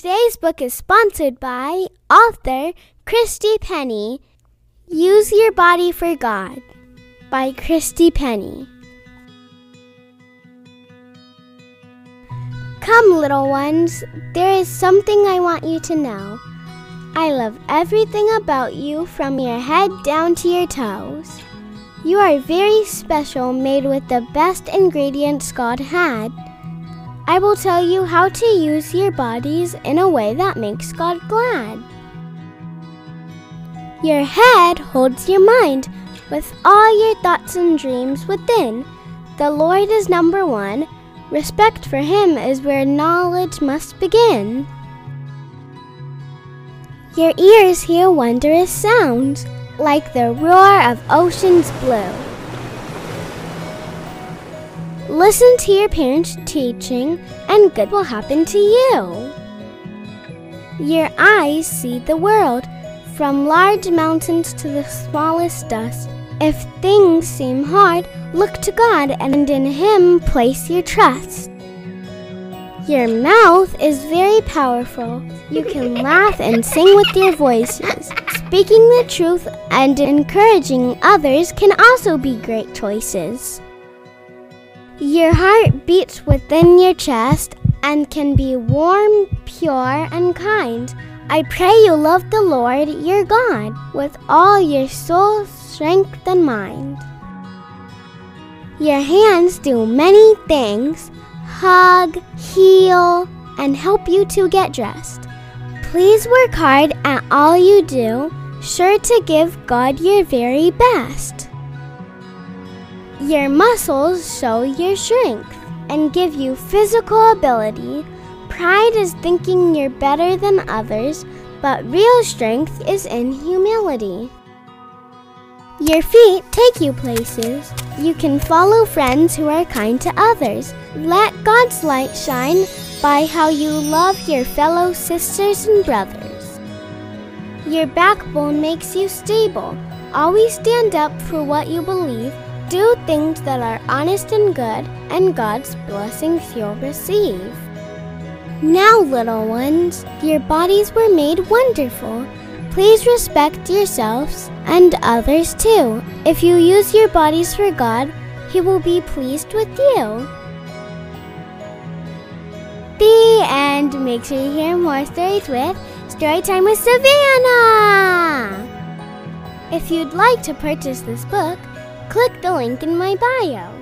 Today's book is sponsored by author Christy Penny. Use Your Body for God by Christy Penny. Come, little ones, there is something I want you to know. I love everything about you from your head down to your toes. You are very special, made with the best ingredients God had. I will tell you how to use your bodies in a way that makes God glad. Your head holds your mind with all your thoughts and dreams within. The Lord is number one. Respect for Him is where knowledge must begin. Your ears hear wondrous sounds like the roar of ocean's blue. Listen to your parents' teaching, and good will happen to you. Your eyes see the world, from large mountains to the smallest dust. If things seem hard, look to God and in Him place your trust. Your mouth is very powerful. You can laugh and sing with your voices. Speaking the truth and encouraging others can also be great choices. Your heart beats within your chest and can be warm, pure, and kind. I pray you love the Lord your God with all your soul, strength, and mind. Your hands do many things hug, heal, and help you to get dressed. Please work hard at all you do, sure to give God your very best. Your muscles show your strength and give you physical ability. Pride is thinking you're better than others, but real strength is in humility. Your feet take you places. You can follow friends who are kind to others. Let God's light shine by how you love your fellow sisters and brothers. Your backbone makes you stable. Always stand up for what you believe do things that are honest and good, and God's blessings you'll receive. Now, little ones, your bodies were made wonderful. Please respect yourselves and others too. If you use your bodies for God, He will be pleased with you. The end. Make sure you hear more stories with Storytime with Savannah. If you'd like to purchase this book, click the link in my bio.